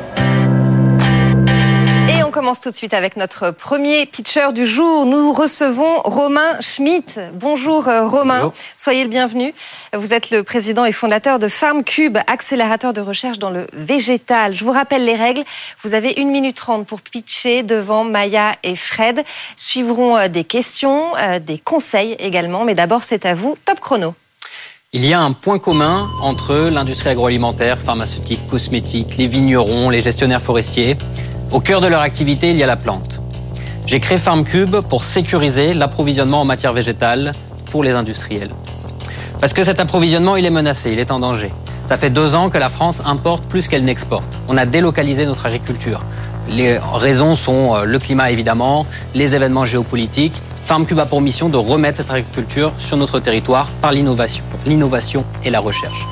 commence tout de suite avec notre premier pitcher du jour. Nous recevons Romain Schmitt. Bonjour euh, Romain, soyez le bienvenu. Vous êtes le président et fondateur de FarmCube, accélérateur de recherche dans le végétal. Je vous rappelle les règles. Vous avez une minute trente pour pitcher devant Maya et Fred. Suivront euh, des questions, euh, des conseils également. Mais d'abord, c'est à vous. Top chrono. Il y a un point commun entre l'industrie agroalimentaire, pharmaceutique, cosmétique, les vignerons, les gestionnaires forestiers. Au cœur de leur activité, il y a la plante. J'ai créé FarmCube pour sécuriser l'approvisionnement en matière végétale pour les industriels. Parce que cet approvisionnement, il est menacé, il est en danger. Ça fait deux ans que la France importe plus qu'elle n'exporte. On a délocalisé notre agriculture. Les raisons sont euh, le climat évidemment, les événements géopolitiques. FarmCube a pour mission de remettre cette agriculture sur notre territoire par l'innovation, l'innovation et la recherche.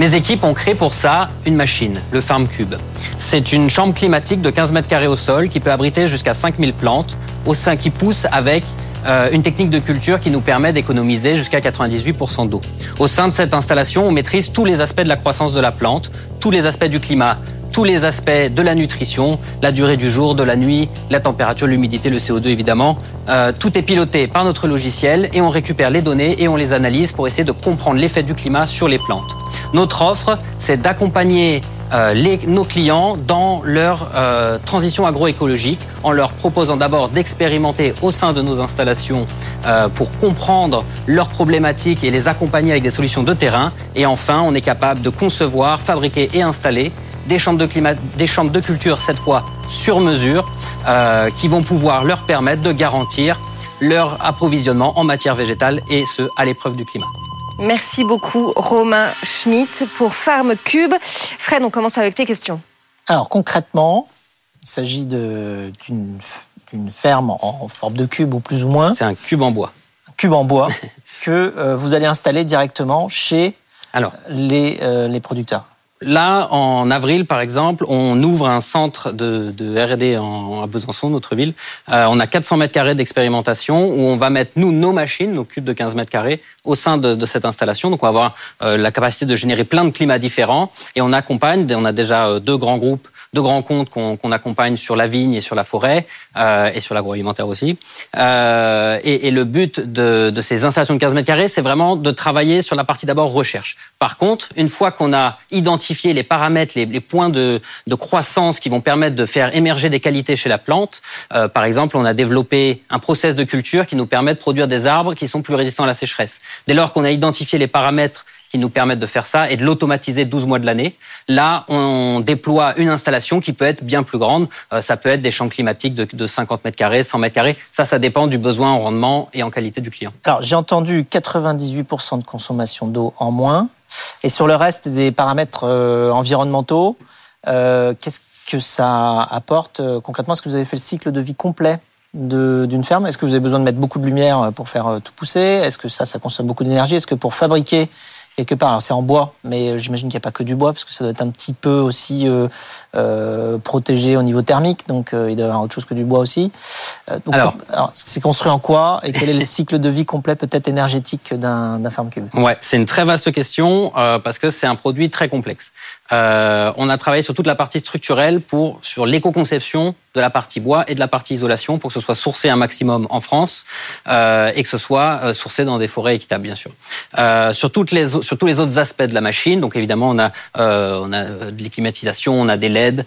Mes équipes ont créé pour ça une machine, le FarmCube. C'est une chambre climatique de 15 mètres carrés au sol qui peut abriter jusqu'à 5000 plantes, au sein qui pousse avec euh, une technique de culture qui nous permet d'économiser jusqu'à 98% d'eau. Au sein de cette installation, on maîtrise tous les aspects de la croissance de la plante, tous les aspects du climat, tous les aspects de la nutrition, la durée du jour, de la nuit, la température, l'humidité, le CO2 évidemment. Euh, tout est piloté par notre logiciel et on récupère les données et on les analyse pour essayer de comprendre l'effet du climat sur les plantes. Notre offre, c'est d'accompagner euh, nos clients dans leur euh, transition agroécologique en leur proposant d'abord d'expérimenter au sein de nos installations pour comprendre leurs problématiques et les accompagner avec des solutions de terrain. Et enfin, on est capable de concevoir, fabriquer et installer des chambres de, climat, des chambres de culture, cette fois sur mesure, qui vont pouvoir leur permettre de garantir leur approvisionnement en matière végétale et ce, à l'épreuve du climat. Merci beaucoup Romain Schmitt pour Farm Cube. Fred, on commence avec tes questions. Alors concrètement, il s'agit d'une ferme en forme de cube ou plus ou moins. C'est un cube en bois. Un cube en bois que euh, vous allez installer directement chez Alors, les, euh, les producteurs. Là, en avril, par exemple, on ouvre un centre de, de R&D à Besançon, notre ville. Euh, on a 400 mètres carrés d'expérimentation où on va mettre, nous, nos machines, nos cubes de 15 mètres carrés, au sein de, de cette installation. Donc, on va avoir euh, la capacité de générer plein de climats différents. Et on accompagne, on a déjà euh, deux grands groupes de grands comptes qu'on accompagne sur la vigne et sur la forêt euh, et sur l'agroalimentaire aussi. Euh, et, et, le but de, de, ces installations de 15 mètres carrés, c'est vraiment de travailler sur la partie d'abord recherche. Par contre, une fois qu'on a identifié les paramètres, les, les points de, de, croissance qui vont permettre de faire émerger des qualités chez la plante, euh, par exemple, on a développé un process de culture qui nous permet de produire des arbres qui sont plus résistants à la sécheresse. Dès lors qu'on a identifié les paramètres qui nous permettent de faire ça et de l'automatiser 12 mois de l'année. Là, on déploie une installation qui peut être bien plus grande. Euh, ça peut être des champs climatiques de, 50 mètres carrés, 100 mètres carrés. Ça, ça dépend du besoin en rendement et en qualité du client. Alors, j'ai entendu 98% de consommation d'eau en moins. Et sur le reste des paramètres euh, environnementaux, euh, qu'est-ce que ça apporte concrètement? Est-ce que vous avez fait le cycle de vie complet d'une ferme? Est-ce que vous avez besoin de mettre beaucoup de lumière pour faire tout pousser? Est-ce que ça, ça consomme beaucoup d'énergie? Est-ce que pour fabriquer quelque part. c'est en bois, mais euh, j'imagine qu'il n'y a pas que du bois, parce que ça doit être un petit peu aussi euh, euh protégé au niveau thermique, donc euh, il doit y avoir autre chose que du bois aussi. donc, alors, c'est construit en quoi et quel est le cycle de vie complet, peut-être énergétique, d'un Farm Cube? Ouais, c'est une très vaste question, parce que c'est un produit très complexe. Euh, on a travaillé sur toute la partie structurelle pour sur l'éco-conception de la partie bois et de la partie isolation pour que ce soit sourcé un maximum en France euh, et que ce soit euh, sourcé dans des forêts équitables bien sûr. Euh, sur toutes les sur tous les autres aspects de la machine, donc évidemment on a euh, on a de l'éclimatisation, on a des LED,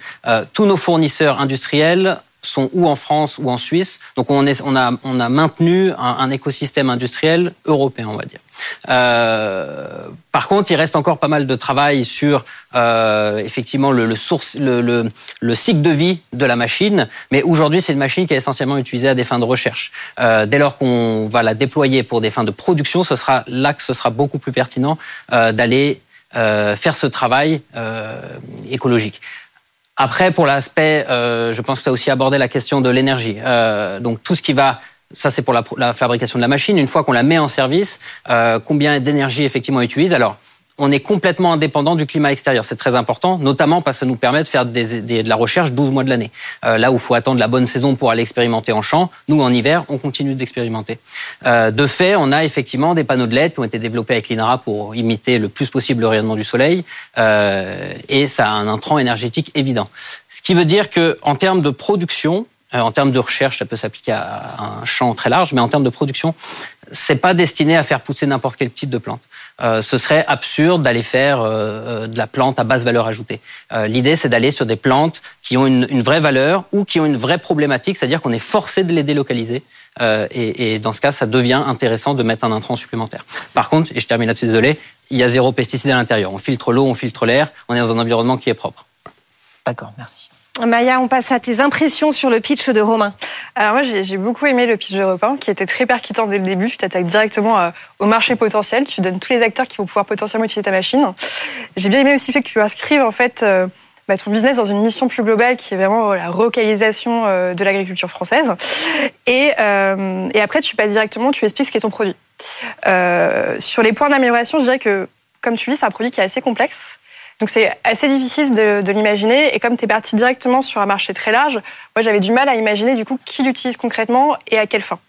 tous nos fournisseurs industriels sont ou en France ou en Suisse. Donc on, est, on, a, on a maintenu un, écosystème industriel européen, on va dire. Euh, par contre, il reste encore pas mal de travail sur euh, effectivement le, le, source, le, le, le, cycle de vie de la machine. Mais aujourd'hui, c'est une machine qui est essentiellement utilisée à des fins de recherche. Euh, dès lors qu'on va la déployer pour des fins de production, ce sera là que ce sera beaucoup plus pertinent euh, d'aller euh, faire ce travail euh, écologique. Après, pour l'aspect, euh, je pense que tu as aussi abordé la question de l'énergie. Euh, donc tout ce qui va ça, c'est pour la, la, fabrication de la machine. Une fois qu'on la met en service, euh, combien d'énergie effectivement utilise? Alors, on est complètement indépendant du climat extérieur. C'est très important, notamment parce que ça nous permet de faire de la recherche 12 mois de l'année. Euh, là où il faut attendre la bonne saison pour aller expérimenter en champ, nous, en hiver, on continue d'expérimenter. Euh, de fait, on a effectivement des panneaux de LED qui ont été développés avec l'INRA pour imiter le plus possible le rayonnement du soleil, euh, et ça a un intrant énergétique évident. Ce qui veut dire que en termes de production, en termes de recherche, ça peut s'appliquer à un champ très large, mais en termes de production, c'est pas destiné à faire pousser n'importe quel type de plante. Euh, ce serait absurde d'aller faire euh, euh, de la plante à basse valeur ajoutée. L'idée, c'est d'aller sur des plantes qui ont une, une, vraie valeur ou qui ont une vraie problématique, c'est-à-dire qu'on est forcé de les délocaliser. Et, et, dans ce cas, ça devient intéressant de mettre un intrant supplémentaire. Par contre, et je termine là-dessus, désolé, il y a zéro pesticide à l'intérieur. On filtre l'eau, on filtre l'air, on est dans un environnement qui est propre. D'accord, merci. Maya, on passe à tes impressions sur le pitch de Romain. Alors moi, j'ai beaucoup aimé le pitch de Romain, qui était très percutant dès le début. Tu t'attaques directement euh, au marché potentiel. Tu donnes tous les acteurs qui vont pouvoir potentiellement utiliser ta machine. J'ai bien aimé aussi le fait que tu inscrives en fait euh, bah, ton business dans une mission plus globale, qui est vraiment la relocalisation euh, de l'agriculture française. Et, et après, tu passes directement, tu expliques ce qu'est ton produit. sur les points d'amélioration, je dirais que, comme tu dis, c'est un produit qui est assez complexe. Donc c'est assez difficile de, l'imaginer. Et comme tu es parti directement sur un marché très large, moi j'avais du mal à imaginer du coup qui l'utilise concrètement et à quelle fin.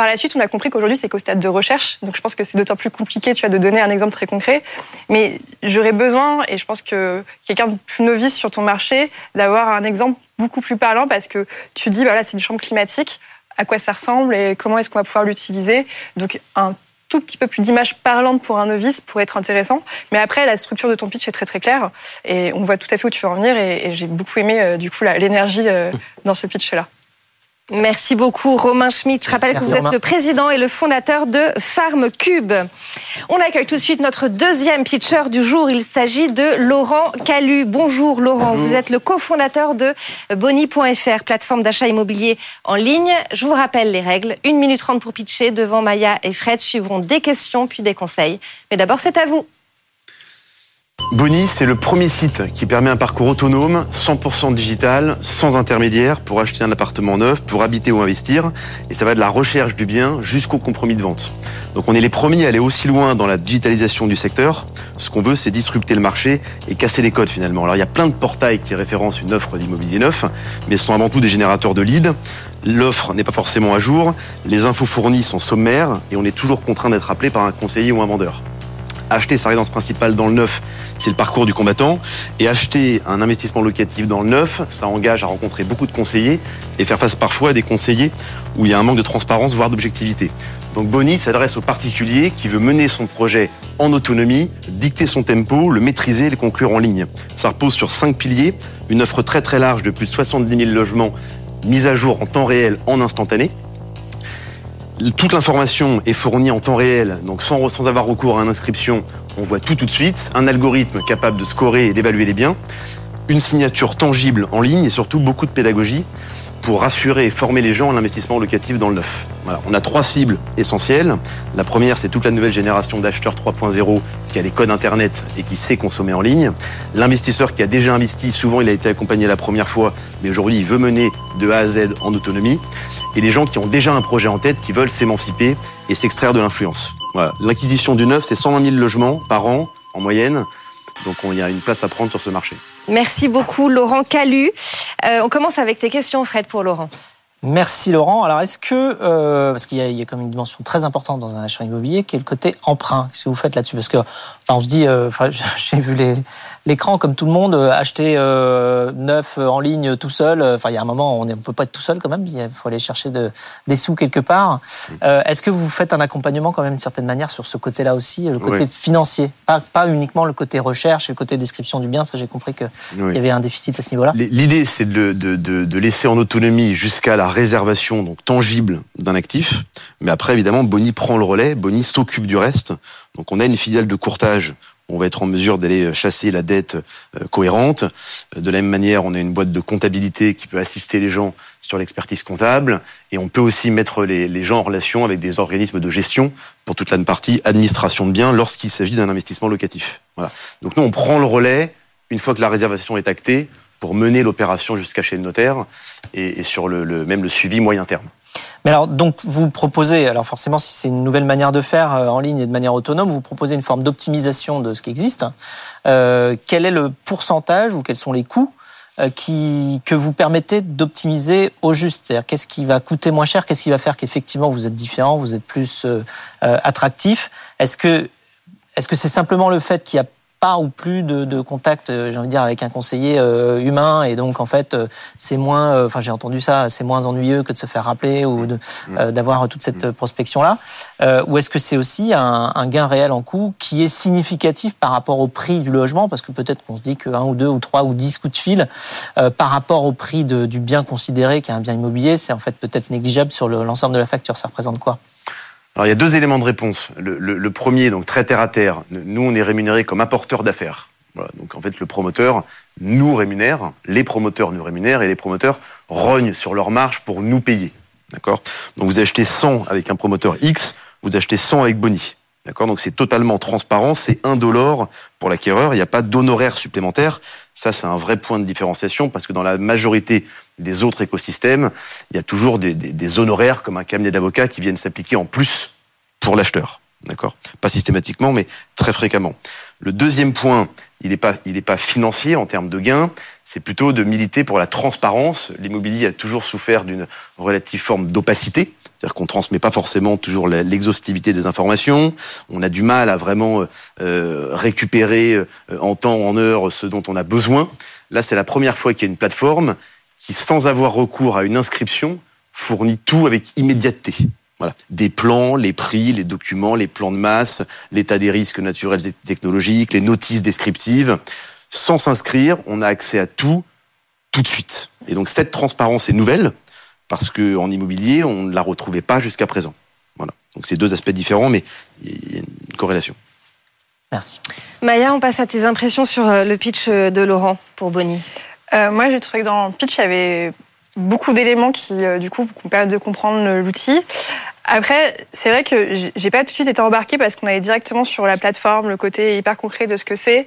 Par la suite, on a compris qu'aujourd'hui, c'est qu'au stade de recherche. Donc, je pense que c'est d'autant plus compliqué, tu de donner un exemple très concret. Mais j'aurais besoin, et je pense que quelqu'un de plus novice sur ton marché, d'avoir un exemple beaucoup plus parlant parce que tu dis, voilà, c'est une chambre climatique. À quoi ça ressemble et comment est-ce qu'on va pouvoir l'utiliser? Donc, un tout petit peu plus d'image parlante pour un novice pour être intéressant. Mais après, la structure de ton pitch est très très claire et on voit tout à fait où tu veux en venir. Et, j'ai beaucoup aimé euh, du coup l'énergie euh, dans ce pitch-là. Merci beaucoup Romain Schmitt. Je rappelle que vous êtes le président et le fondateur de Farm Cube. On accueille tout de suite notre deuxième pitcher du jour. Il s'agit de Laurent Calu. Bonjour Laurent, vous êtes le cofondateur de Boni.fr, plateforme d'achat immobilier en ligne. Je vous rappelle les règles. Une minute trente pour pitcher. Devant Maya et Fred suivront des questions puis des conseils. Mais d'abord, c'est à vous. Boni, c'est le premier site qui permet un parcours autonome, 100% digital, sans intermédiaire, pour acheter un appartement neuf, pour habiter ou investir. Et ça va de la recherche du bien jusqu'au compromis de vente. Donc on est les premiers à aller aussi loin dans la digitalisation du secteur. Ce qu'on veut, c'est disrupter le marché et casser les codes finalement. Alors il y a plein de portails qui référencent une offre d'immobilier neuf, mais ce sont avant tout des générateurs de leads. L'offre n'est pas forcément à jour, les infos fournies sont sommaires et on est toujours contraint d'être appelé par un conseiller ou un vendeur acheter sa résidence principale dans le neuf, c'est le parcours du combattant. Et acheter un investissement locatif dans le neuf, ça engage à rencontrer beaucoup de conseillers et faire face parfois à des conseillers où il y a un manque de transparence, voire d'objectivité. Donc Boni s'adresse au particulier qui veut mener son projet en autonomie, dicter son tempo, le maîtriser et le conclure en ligne. Ça repose sur cinq piliers, une offre très très large de plus de 70 000 logements mise à jour en temps réel, en instantané, toute l'information est fournie en temps réel, donc sans, avoir recours à une inscription, on voit tout tout de suite. Un algorithme capable de scorer et d'évaluer les biens. Une signature tangible en ligne et surtout beaucoup de pédagogie pour rassurer et former les gens à l'investissement locatif dans le neuf. Voilà. On a trois cibles essentielles. La première, c'est toute la nouvelle génération d'acheteurs 3.0 qui a les codes Internet et qui sait consommer en ligne. L'investisseur qui a déjà investi, souvent il a été accompagné la première fois, mais aujourd'hui il veut mener de A à Z en autonomie. Et les gens qui ont déjà un projet en tête, qui veulent s'émanciper et s'extraire de l'influence. Voilà. L'acquisition du neuf, c'est 120 000 logements par an en moyenne. Donc il y a une place à prendre sur ce marché. Merci beaucoup Laurent Calu. Euh, on commence avec tes questions Fred pour Laurent. Merci Laurent. Alors est-ce que, euh, parce qu'il y, a comme une dimension très importante dans un achat immobilier, qui est le côté emprunt, qu'est-ce que vous faites là-dessus? Parce que, enfin, on se dit, euh, j'ai vu l'écran comme tout le monde, euh, acheter euh, neuf en ligne tout seul. Enfin, il y a un moment, on ne peut pas être tout seul quand même. Il faut aller chercher de, des sous quelque part. Est-ce que vous faites un accompagnement quand même d'une certaine manière sur ce côté-là aussi, le côté financier, pas, pas uniquement le côté recherche et le côté description du bien. Ça, j'ai compris qu'il y avait un déficit à ce niveau-là. L'idée, c'est de, de, laisser en autonomie jusqu'à la réservation donc tangible d'un actif. Mais après, évidemment, Bonnie prend le relais. Bonnie s'occupe du reste. Donc, on a une filiale de courtage on va être en mesure d'aller chasser la dette euh, cohérente. De la même manière, on a une boîte de comptabilité qui peut assister les gens sur l'expertise comptable et on peut aussi mettre les, gens en relation avec des organismes de gestion pour toute la partie administration de biens lorsqu'il s'agit d'un investissement locatif. Voilà. Donc nous, on prend le relais une fois que la réservation est actée pour mener l'opération jusqu'à chez le notaire et, sur le, même le suivi moyen terme. Mais alors, donc, vous proposez, alors forcément, si c'est une nouvelle manière de faire euh, en ligne et de manière autonome, vous proposez une forme d'optimisation de ce qui existe. Euh, quel est le pourcentage ou quels sont les coûts euh, qui, que vous permettez d'optimiser au juste? C'est-à-dire, qu'est-ce qui va coûter moins cher? Qu'est-ce qui va faire qu'effectivement vous êtes différent, vous êtes plus attractif? Est-ce que est-ce que c'est simplement le fait qu'il y a pas ou plus de, de contact, euh, j'ai envie de dire, avec un conseiller euh, humain, et donc en fait, euh, c'est moins, enfin j'ai entendu ça, c'est moins ennuyeux que de se faire rappeler ou mm. d'avoir toute cette mm. prospection là. ou est-ce que c'est aussi un, un, gain réel en coût qui est significatif par rapport au prix du logement, parce que peut-être qu'on se dit qu'un ou deux ou trois ou dix coups de fil par rapport au prix de, du bien considéré qui est un bien immobilier, c'est en fait peut-être négligeable sur l'ensemble de la facture. Ça représente quoi? Alors il y a deux éléments de réponse. Le, premier, donc très terre à terre, nous on est rémunéré comme apporteur d'affaires. Donc en fait le promoteur nous rémunère, les promoteurs nous rémunèrent et les promoteurs rognent sur leur marge pour nous payer. D'accord? Donc vous achetez 100 avec un promoteur X, vous achetez 100 avec Boni. D'accord? Donc c'est totalement transparent, c'est indolore pour l'acquéreur, il n'y a pas d'honoraires supplémentaires. Ça, c'est un vrai point de différenciation parce que dans la majorité des autres écosystèmes, il y a toujours des, des, des honoraires comme un cabinet d'avocats qui viennent s'appliquer en plus pour l'acheteur. D'accord? Pas systématiquement, mais très fréquemment. Le deuxième point, il n'est pas, il est pas financier en termes de gains, c'est plutôt de militer pour la transparence. L'immobilier a toujours souffert d'une relative forme d'opacité. C'est-à-dire qu'on transmet pas forcément toujours l'exhaustivité des informations. On a du mal à vraiment euh, récupérer euh, en temps, en heure, ce dont on a besoin. Là, c'est la première fois qu'il y a une plateforme qui, sans avoir recours à une inscription, fournit tout avec immédiateté. Voilà. Des plans, les prix, les documents, les plans de masse, l'état des risques naturels et technologiques, les notices descriptives. Sans s'inscrire, on a accès à tout, tout de suite. Et donc cette transparence est nouvelle, parce qu'en immobilier, on ne la retrouvait pas jusqu'à présent. Voilà. Donc c'est deux aspects différents, mais il y a une corrélation. Merci. Maya, on passe à tes impressions sur euh, le pitch euh, de Laurent pour Bonnie. Euh, moi, j'ai trouvé que dans le pitch, il y avait beaucoup d'éléments qui, euh, du coup, permettent de comprendre l'outil. Après, c'est vrai que j'ai pas tout de suite été embarquée parce qu'on allait directement sur la plateforme, le côté hyper concret de ce que c'est.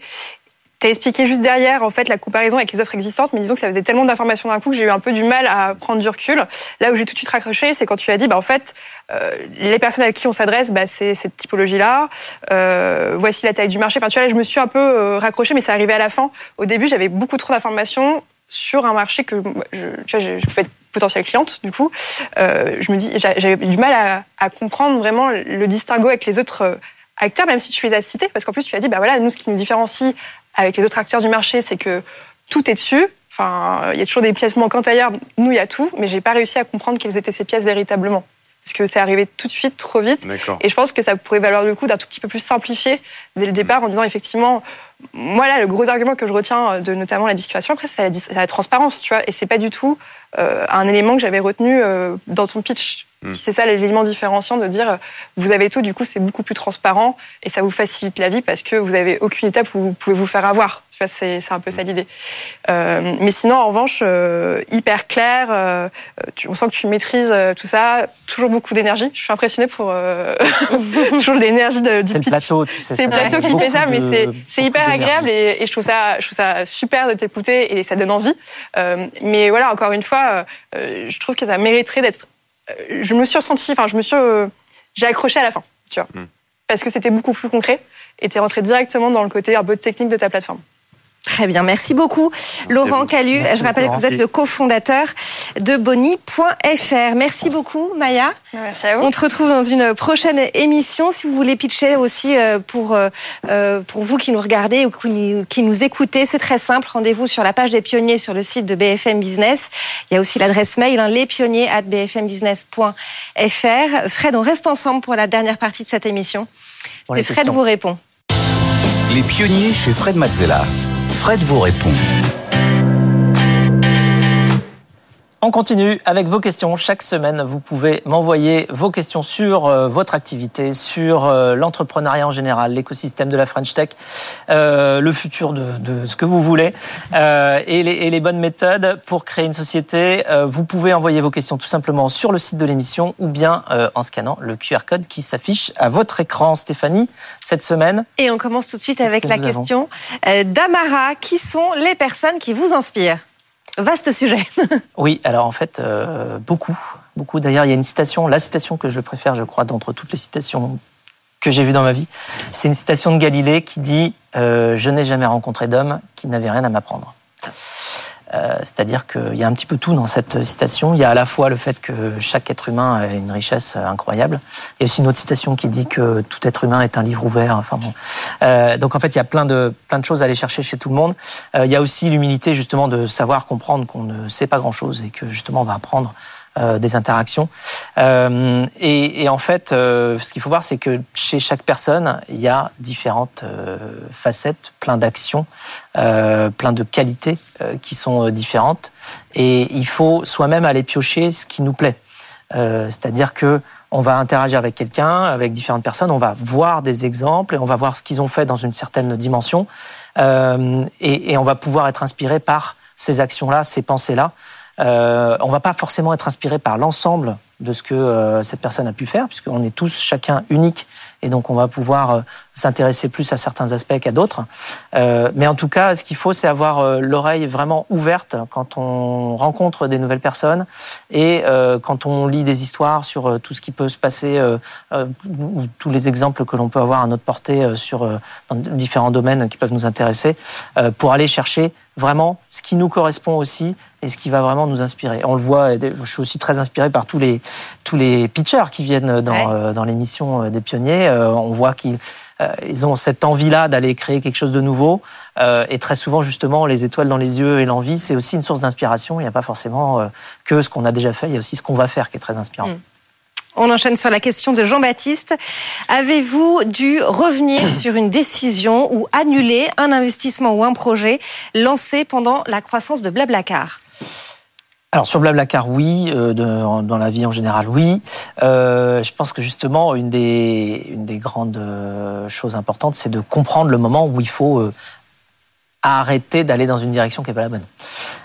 Tu as expliqué juste derrière, en fait, la comparaison avec les offres existantes, mais disons que ça faisait tellement d'informations d'un coup que j'ai eu un peu du mal à prendre du recul. Là où j'ai tout de suite raccroché, c'est quand tu as dit, bah, en fait, euh, les personnes avec qui on s'adresse, bah, c'est cette typologie-là. Euh, voici la taille du marché. Enfin, tu vois, je me suis un peu euh, raccroché, mais c'est arrivé à la fin. Au début, j'avais beaucoup trop d'informations sur un marché que je, tu vois, je, peux être potentielle cliente, du coup. Euh, je me dis, j'avais du mal à, à, comprendre vraiment le distinguo avec les autres euh, acteurs, même si tu les as cités, parce qu'en plus, tu as dit, bah voilà, nous, ce qui nous différencie avec les autres acteurs du marché, c'est que tout est dessus. Enfin, il y a toujours des pièces manquantes ailleurs. Nous, il y a tout, mais j'ai pas réussi à comprendre quelles étaient ces pièces véritablement. Parce que c'est arrivé tout de suite, trop vite. Et je pense que ça pourrait valoir le coup d'un tout petit peu plus simplifié dès le départ en disant effectivement, moi là, le gros argument que je retiens de notamment la discussion, après, c'est la, la, transparence, tu vois. Et c'est pas du tout euh, un élément que j'avais retenu euh, dans ton pitch. Mm. C'est ça l'élément différenciant de dire vous avez tout, du coup c'est beaucoup plus transparent et ça vous facilite la vie parce que vous avez aucune étape où vous pouvez vous faire avoir. C'est, c'est un peu ça l'idée. Euh, mais sinon, en revanche, euh, hyper clair. Euh, tu, on sent que tu maîtrises tout ça. Toujours beaucoup d'énergie. Je suis impressionnée pour toujours l'énergie de, du c'est pitch. le plateau, tu sais. C'est le plateau qui fait ça, mais c'est, c'est hyper agréable et, et, je trouve ça, je trouve ça super de t'écouter et ça donne envie. mais voilà, encore une fois, je trouve que ça mériterait d'être je me suis ressentie, enfin, je me suis, j'ai accroché à la fin, tu vois, mm. parce que c'était beaucoup plus concret et t'es rentré directement dans le côté un peu technique de ta plateforme. Très bien, merci beaucoup. Merci Laurent Calu, merci je rappelle que vous êtes le cofondateur de Boni.fr. Merci beaucoup Maya. Merci à vous. On te retrouve dans une prochaine émission. Si vous voulez pitcher aussi euh, pour, euh, pour vous qui nous regardez ou qui nous écoutez, c'est très simple. Rendez-vous sur la page des pionniers sur le site de BFM Business. Il y a aussi l'adresse mail, hein, lespionniers.bfmbusiness.fr. Fred, on reste ensemble pour la dernière partie de cette émission. Et Fred vous répond. Les pionniers chez Fred Mazzella. Fred vous répond. On continue avec vos questions. Chaque semaine, vous pouvez m'envoyer vos questions sur euh, votre activité, sur euh, l'entrepreneuriat en général, l'écosystème de la French Tech, euh, le futur de, de, ce que vous voulez et, les, et, les, bonnes méthodes pour créer une société. Vous pouvez envoyer vos questions tout simplement sur le site de l'émission ou bien en scannant le QR code qui s'affiche à votre écran. Stéphanie, cette semaine. Et on commence tout de suite avec la question d'Amara. Qui sont les personnes qui vous inspirent? Vaste sujet. oui, alors en fait, euh, beaucoup. Beaucoup. D'ailleurs, il y a une citation, la citation que je préfère, je crois, d'entre toutes les citations que j'ai vues dans ma vie. C'est une citation de Galilée qui dit euh, Je n'ai jamais rencontré d'homme qui n'avait rien à m'apprendre. Euh, C'est-à-dire qu'il y a un petit peu tout dans cette citation. Il y a à la fois le fait que chaque être humain a une richesse incroyable. Il y a aussi une autre citation qui dit que tout être humain est un livre ouvert. Enfin bon. Euh, donc en fait, il y a plein de plein de choses à aller chercher chez tout le monde. Euh, il y a aussi l'humilité justement de savoir comprendre qu'on ne sait pas grand-chose et que justement on va apprendre des interactions. Euh, et, et, en fait, euh, ce qu'il faut voir, c'est que chez chaque personne, il y a différentes euh, facettes, plein d'actions, euh, plein de qualités qui sont différentes. Et il faut soi-même aller piocher ce qui nous plaît. C'est-à-dire que on va interagir avec quelqu'un, avec différentes personnes, on va voir des exemples et on va voir ce qu'ils ont fait dans une certaine dimension. Et, et on va pouvoir être inspiré par ces actions-là, ces pensées-là. Euh, on va pas forcément être inspiré par l'ensemble de ce que euh, cette personne a pu faire, puisqu'on est tous chacun unique, et donc on va pouvoir euh, s'intéresser plus à certains aspects qu'à d'autres. Euh, mais en tout cas, ce qu'il faut, c'est avoir euh, l'oreille vraiment ouverte quand on rencontre des nouvelles personnes et quand on lit des histoires sur tout ce qui peut se passer, ou tous les exemples que l'on peut avoir à notre portée sur dans différents domaines qui peuvent nous intéresser, pour aller chercher vraiment ce qui nous correspond aussi et ce qui va vraiment nous inspirer. On le voit, je suis aussi très inspiré par tous les, tous les pitchers qui viennent dans, ouais. dans l'émission des pionniers. On voit qu'ils ils ont cette envie-là d'aller créer quelque chose de nouveau. Euh, et très souvent, justement, les étoiles dans les yeux et l'envie, c'est aussi une source d'inspiration. Il n'y a pas forcément euh, que ce qu'on a déjà fait, il y a aussi ce qu'on va faire qui est très inspirant. Mm. On enchaîne sur la question de Jean-Baptiste. Avez-vous dû revenir sur une décision ou annuler un investissement ou un projet lancé pendant la croissance de Blablacar? Alors sur Blablacar, oui. Euh, dans la vie en général, oui. Euh, je pense que justement, une des, grandes euh, choses importantes, c'est de comprendre le moment où il faut arrêter d'aller dans une direction qui n'est pas la bonne.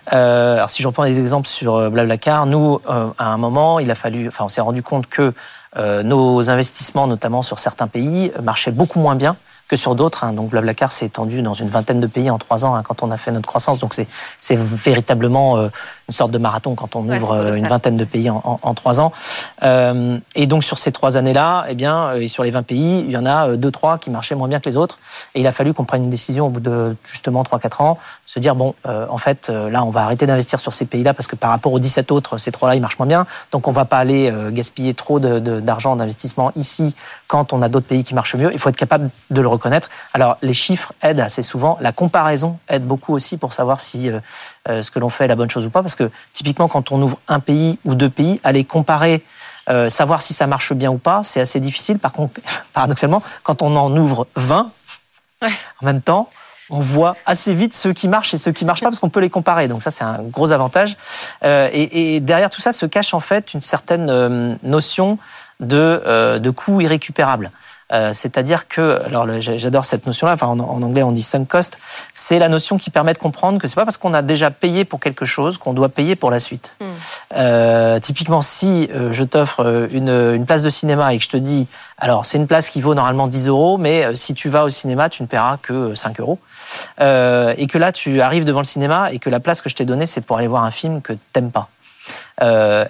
alors si je reprends des exemples sur Blablacar, nous, à un moment, il a fallu, enfin, on s'est rendu compte que nos investissements, notamment sur certains pays, marchaient beaucoup moins bien que sur d'autres. Hein. Donc Blablacar s'est étendu dans une vingtaine de pays en trois ans hein, quand on a fait notre croissance. Donc c'est véritablement euh, une sorte de marathon quand on ouvre euh, une vingtaine de pays en, en, trois ans. Euh, et donc sur ces trois années-là, eh bien, et sur les 20 pays, il y en a deux, trois qui marchaient moins bien que les autres. Et il a fallu qu'on prenne une décision au bout de justement trois, quatre ans, se dire bon, en fait, là, on va arrêter d'investir sur ces pays-là parce que par rapport aux 17 autres, ces trois-là, ils marchent moins bien. Donc on va pas aller gaspiller trop d'argent d'investissement ici quand on a d'autres pays qui marchent mieux. Il faut être capable de le reconnaître. Alors, les chiffres aident assez souvent. La comparaison aide beaucoup aussi pour savoir si euh, euh, ce que l'on fait est la bonne chose ou pas. Parce que, typiquement, quand on ouvre un pays ou deux pays, aller comparer, euh, savoir si ça marche bien ou pas, c'est assez difficile. Par contre, paradoxalement, quand on en ouvre 20, en même temps, on voit assez vite ceux qui marchent et ceux qui marchent pas parce qu'on peut les comparer. Donc ça, c'est un gros avantage. et, derrière tout ça se cache en fait une certaine notion de, de coût irrécupérable. Euh, c'est-à-dire que, alors j'adore cette notion-là, enfin en, anglais on dit sunk cost, c'est la notion qui permet de comprendre que c'est pas parce qu'on a déjà payé pour quelque chose qu'on doit payer pour la suite. Hmm. Euh, typiquement, si euh, je t'offre une, une, place de cinéma et que je te dis, alors c'est une place qui vaut normalement 10 euros, mais si tu vas au cinéma, tu ne paieras que 5 euros, et que là tu arrives devant le cinéma et que la place que je t'ai donnée c'est pour aller voir un film que t'aimes pas.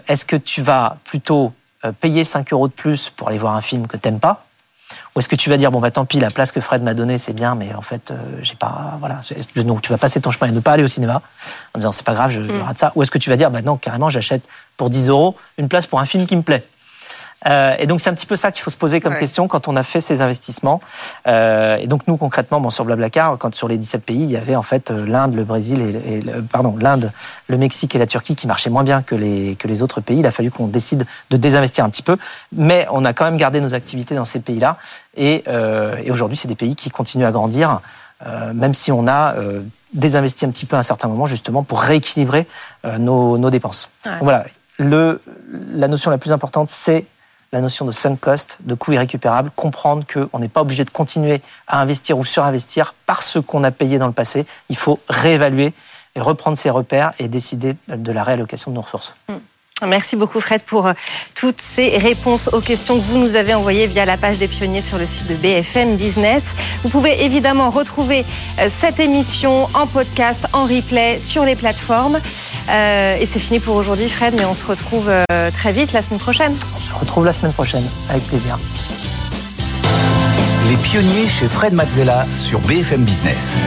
Est-ce que tu vas plutôt payer 5 euros de plus pour aller voir un film que t'aimes pas ou est-ce que tu vas dire bon bah tant pis la place que Fred m'a donnée c'est bien mais en fait euh, j'ai pas voilà. Donc tu vas passer ton chemin et ne pas aller au cinéma en disant c'est pas grave je, je mm. rate ça. Ou est-ce que tu vas dire bah non carrément j'achète pour 10 euros une place pour un film qui me plaît? Euh, et donc c'est un petit peu ça qu'il faut se poser comme question quand on a fait ces investissements. Euh, et donc nous concrètement, bon, sur Blablacar, quand sur les 17 pays, il y avait en fait euh, l'Inde, le Brésil et, pardon l'Inde, le Mexique et la Turquie qui marchaient moins bien que les que les autres pays. Il a fallu qu'on décide de désinvestir un petit peu, mais on a quand même gardé nos activités dans ces pays-là. Et, et aujourd'hui, c'est des pays qui continuent à grandir, même si on a désinvesti un petit peu à un certain moment justement pour rééquilibrer nos, nos dépenses. voilà. Le, la notion la plus importante, c'est la notion de sunk cost, de coût irrécupérable, comprendre qu'on n'est pas obligé de continuer à investir ou surinvestir parce qu'on a payé dans le passé. Il faut réévaluer et reprendre ses repères et décider de la réallocation de nos ressources. Hmm. Merci beaucoup Fred pour euh, toutes ces réponses aux questions que vous nous avez envoyées via la page des pionniers sur le site de BFM Business. Vous pouvez évidemment retrouver euh, cette émission en podcast, en replay sur les plateformes. Euh, et c'est fini pour aujourd'hui Fred, mais on se retrouve très vite la semaine prochaine. On se retrouve la semaine prochaine, avec plaisir. Les pionniers chez Fred Mazzella sur BFM Business.